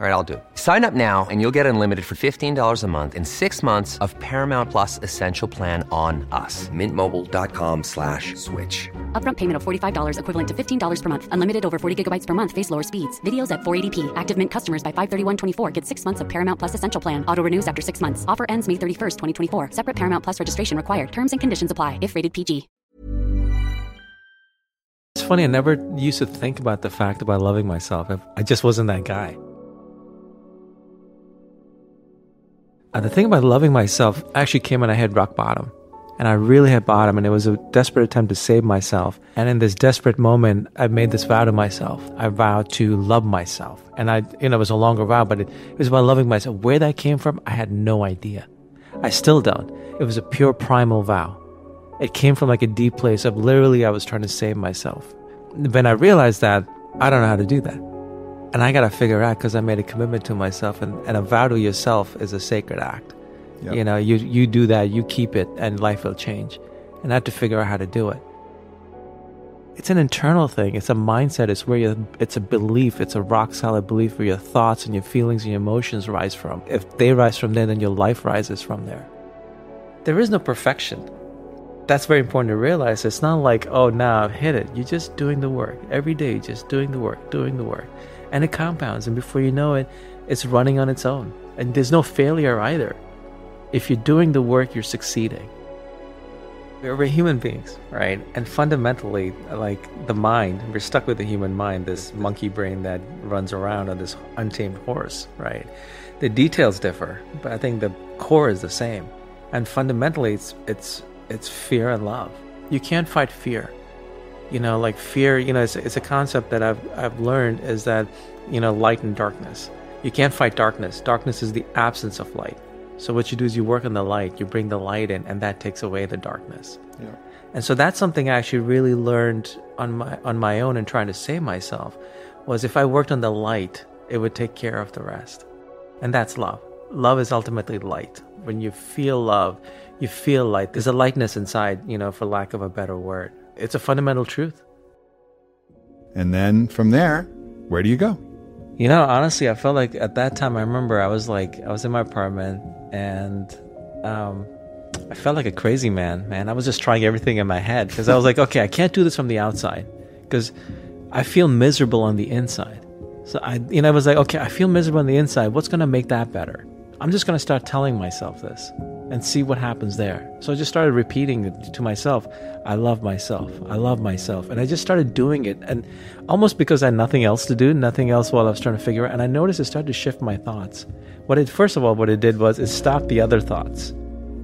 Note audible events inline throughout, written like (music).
All right, I'll do it. Sign up now and you'll get unlimited for $15 a month in six months of Paramount Plus Essential Plan on us. Mintmobile.com slash switch. Upfront payment of $45 equivalent to $15 per month. Unlimited over 40 gigabytes per month. Face lower speeds. Videos at 480p. Active Mint customers by 531.24 get six months of Paramount Plus Essential Plan. Auto renews after six months. Offer ends May 31st, 2024. Separate Paramount Plus registration required. Terms and conditions apply if rated PG. It's funny, I never used to think about the fact about loving myself. I- I just wasn't that guy. Uh, the thing about loving myself actually came when I hit rock bottom. And I really hit bottom, and it was a desperate attempt to save myself. And in this desperate moment, I made this vow to myself. I vowed to love myself. And I, you know, it was a longer vow, but it, it was about loving myself. Where that came from, I had no idea. I still don't. It was a pure primal vow. It came from like a deep place of literally, I was trying to save myself. When I realized that, I don't know how to do that. And I got to figure out because I made a commitment to myself, and, and a vow to yourself is a sacred act. Yep. You know, you you do that, you keep it, and life will change. And I have to figure out how to do it. It's an internal thing. It's a mindset. It's where you. It's a belief. It's a rock solid belief where your thoughts and your feelings and your emotions rise from. If they rise from there, then your life rises from there. There is no perfection. That's very important to realize. It's not like, oh, now I've hit it. You're just doing the work every day, just doing the work, doing the work, and it compounds. And before you know it, it's running on its own. And there's no failure either. If you're doing the work, you're succeeding. We're human beings, right? And fundamentally, like the mind, we're stuck with the human mind, this monkey brain that runs around on this untamed horse, right? The details differ, but I think the core is the same. And fundamentally, it's it's it's fear and love. You can't fight fear. You know, like fear. You know, it's, it's a concept that I've I've learned is that you know light and darkness. You can't fight darkness. Darkness is the absence of light. So what you do is you work on the light, you bring the light in, and that takes away the darkness. Yeah. And so that's something I actually really learned on my on my own and trying to save myself was if I worked on the light, it would take care of the rest. And that's love. Love is ultimately light. When you feel love, you feel light. There's a lightness inside, you know, for lack of a better word. It's a fundamental truth. And then from there, where do you go? You know, honestly, I felt like at that time, I remember I was like, I was in my apartment and um, I felt like a crazy man, man. I was just trying everything in my head because I was like, okay, I can't do this from the outside because I feel miserable on the inside. So I, you know, I was like, okay, I feel miserable on the inside. What's going to make that better? I'm just going to start telling myself this and see what happens there. So I just started repeating to myself. I love myself. I love myself. And I just started doing it. And almost because I had nothing else to do, nothing else while I was trying to figure out. And I noticed it started to shift my thoughts. What it, first of all, what it did was it stopped the other thoughts.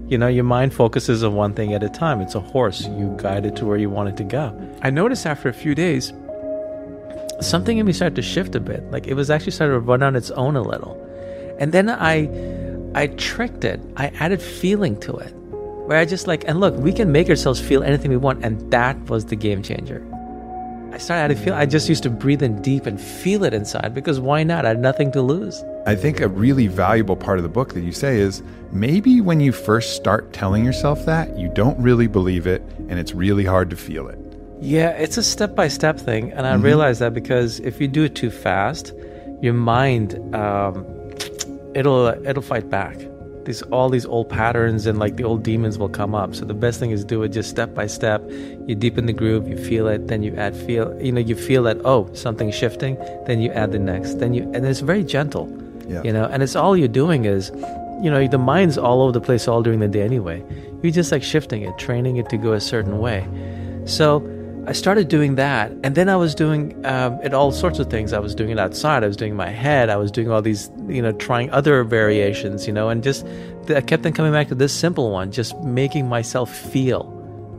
You know, your mind focuses on one thing at a time. It's a horse. You guide it to where you want it to go. I noticed after a few days, something in me started to shift a bit. Like it was actually started to run on its own a little. And then I I tricked it. I added feeling to it. Where I just like, and look, we can make ourselves feel anything we want, and that was the game changer. I started adding feel. I just used to breathe in deep and feel it inside because why not? I had nothing to lose. I think a really valuable part of the book that you say is maybe when you first start telling yourself that, you don't really believe it and it's really hard to feel it. Yeah, it's a step by step thing, and I realized that because if you do it too fast, your mind um, it'll it'll fight back. these all these old patterns and like the old demons will come up. So the best thing is do it just step by step. You deepen the groove, you feel it, then you add feel. You know, you feel that oh something's shifting, then you add the next, then you and it's very gentle. Yeah. You know, and it's all you're doing is, you know, the mind's all over the place all during the day anyway. You're just like shifting it, training it to go a certain way. So I started doing that, and then I was doing um, it all sorts of things. I was doing it outside. I was doing my head. I was doing all these, you know, trying other variations, you know, and just I kept on coming back to this simple one, just making myself feel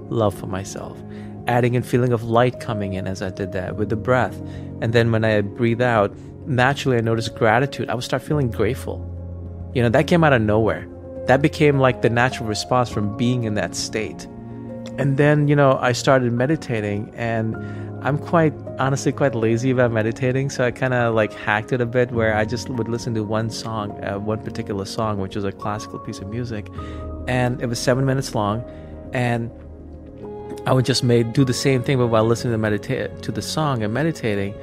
love for myself, adding a feeling of light coming in as I did that with the breath, and then when I breathe out, naturally I noticed gratitude. I would start feeling grateful. You know, that came out of nowhere. That became like the natural response from being in that state and then you know i started meditating and i'm quite honestly quite lazy about meditating so i kind of like hacked it a bit where i just would listen to one song uh, one particular song which was a classical piece of music and it was seven minutes long and i would just make do the same thing but while listening to meditate to the song and meditating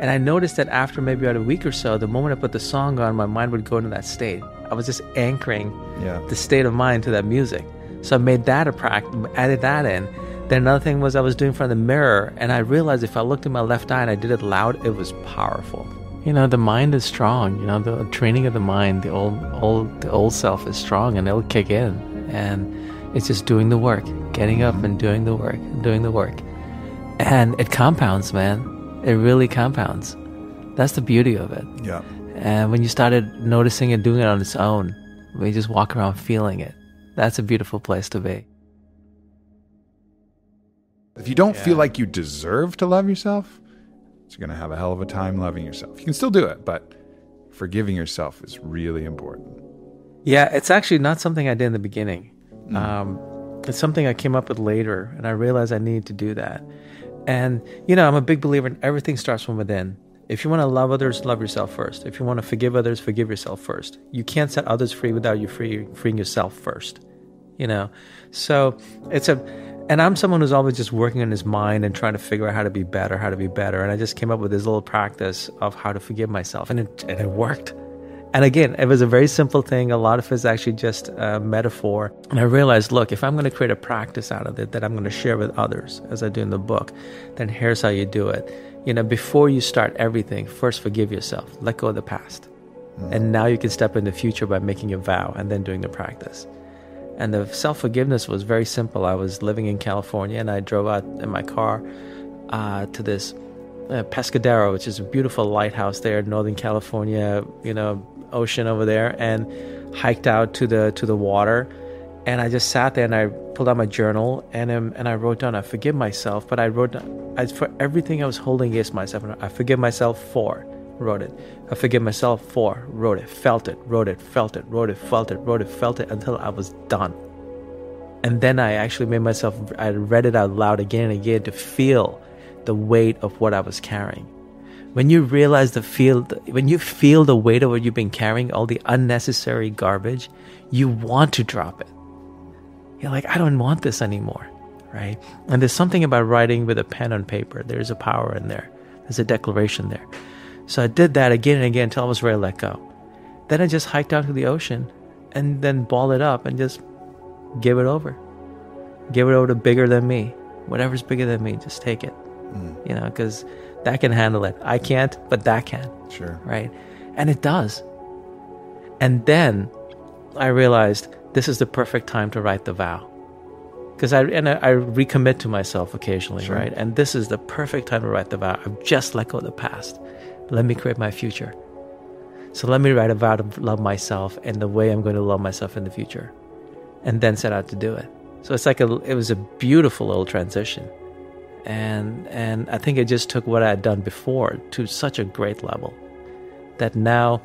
and i noticed that after maybe about a week or so the moment i put the song on my mind would go into that state i was just anchoring Yeah. the state of mind to that music so I made that a practice, added that in. Then another thing was I was doing in front of the mirror, and I realized if I looked at my left eye and I did it loud, it was powerful. You know, the mind is strong. You know, the training of the mind, the old, old, the old self is strong, and it'll kick in. And it's just doing the work, getting up and doing the work, doing the work, and it compounds, man. It really compounds. That's the beauty of it. Yeah. And when you started noticing it, doing it on its own, when you just walk around feeling it, that's a beautiful place to be. If you don't feel like you deserve to love yourself, you're going to have a hell of a time loving yourself. You can still do it, but forgiving yourself is really important. Yeah, it's actually not something I did in the beginning. Um, it's something I came up with later, and I realized I needed to do that. And, you know, I'm a big believer in everything starts from within. If you want to love others, love yourself first. If you want to forgive others, forgive yourself first. You can't set others free without you free, freeing yourself first. You know, so it's a, and I'm someone who's always just working on his mind and trying to figure out how to be better, how to be better. And I just came up with this little practice of how to forgive myself, and it and it worked. And again, it was a very simple thing. A lot of it's actually just a metaphor. And I realized, look, if I'm going to create a practice out of it that I'm going to share with others, as I do in the book, then here's how you do it. You know, before you start everything, first forgive yourself, let go of the past. And now you can step in the future by making a vow and then doing the practice. And the self forgiveness was very simple. I was living in California and I drove out in my car uh, to this uh, Pescadero, which is a beautiful lighthouse there in Northern California, you know, ocean over there, and hiked out to the to the water. And I just sat there and I pulled out my journal and um, and I wrote down I forgive myself, but I wrote I, for everything I was holding against myself. I forgive myself for wrote it. I forgive myself for wrote it, felt it, wrote it, felt it, wrote it, felt it, wrote it, felt it until I was done. And then I actually made myself I read it out loud again and again to feel the weight of what I was carrying. When you realize the feel when you feel the weight of what you've been carrying, all the unnecessary garbage, you want to drop it. You're like, I don't want this anymore. Right? And there's something about writing with a pen on paper. There's a power in there. There's a declaration there. So I did that again and again until I was ready to let go. Then I just hiked out to the ocean and then ball it up and just give it over. Give it over to bigger than me. Whatever's bigger than me, just take it. Mm. You know, because that can handle it. I can't, but that can. Sure. Right? And it does. And then I realized this is the perfect time to write the vow. Because I and I, I recommit to myself occasionally, Sure. right? And this is the perfect time to write the vow. I've just let go of the past. Let me create my future. So let me write a vow to love myself and the way I'm going to love myself in the future, and then set out to do it. So it's like a it was a beautiful little transition, and and I think it just took what I had done before to such a great level that now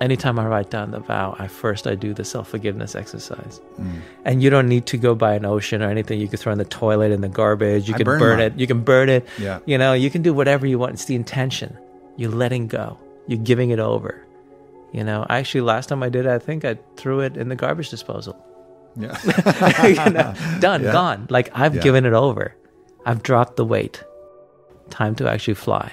anytime I write down the vow, I first I do the self forgiveness exercise. Mm. And you don't need to go by an ocean or anything. You can throw in the toilet in the garbage. You I can burn burn, it. You can burn it. Yeah. You know, you can do whatever you want. It's the intention. You're letting go. You're giving it over. You know, actually, last time I did it, I think I threw it in the garbage disposal. Yeah. (laughs) You know, done, Yeah. gone. Like I've Yeah. given it over. I've dropped the weight. Time to actually fly.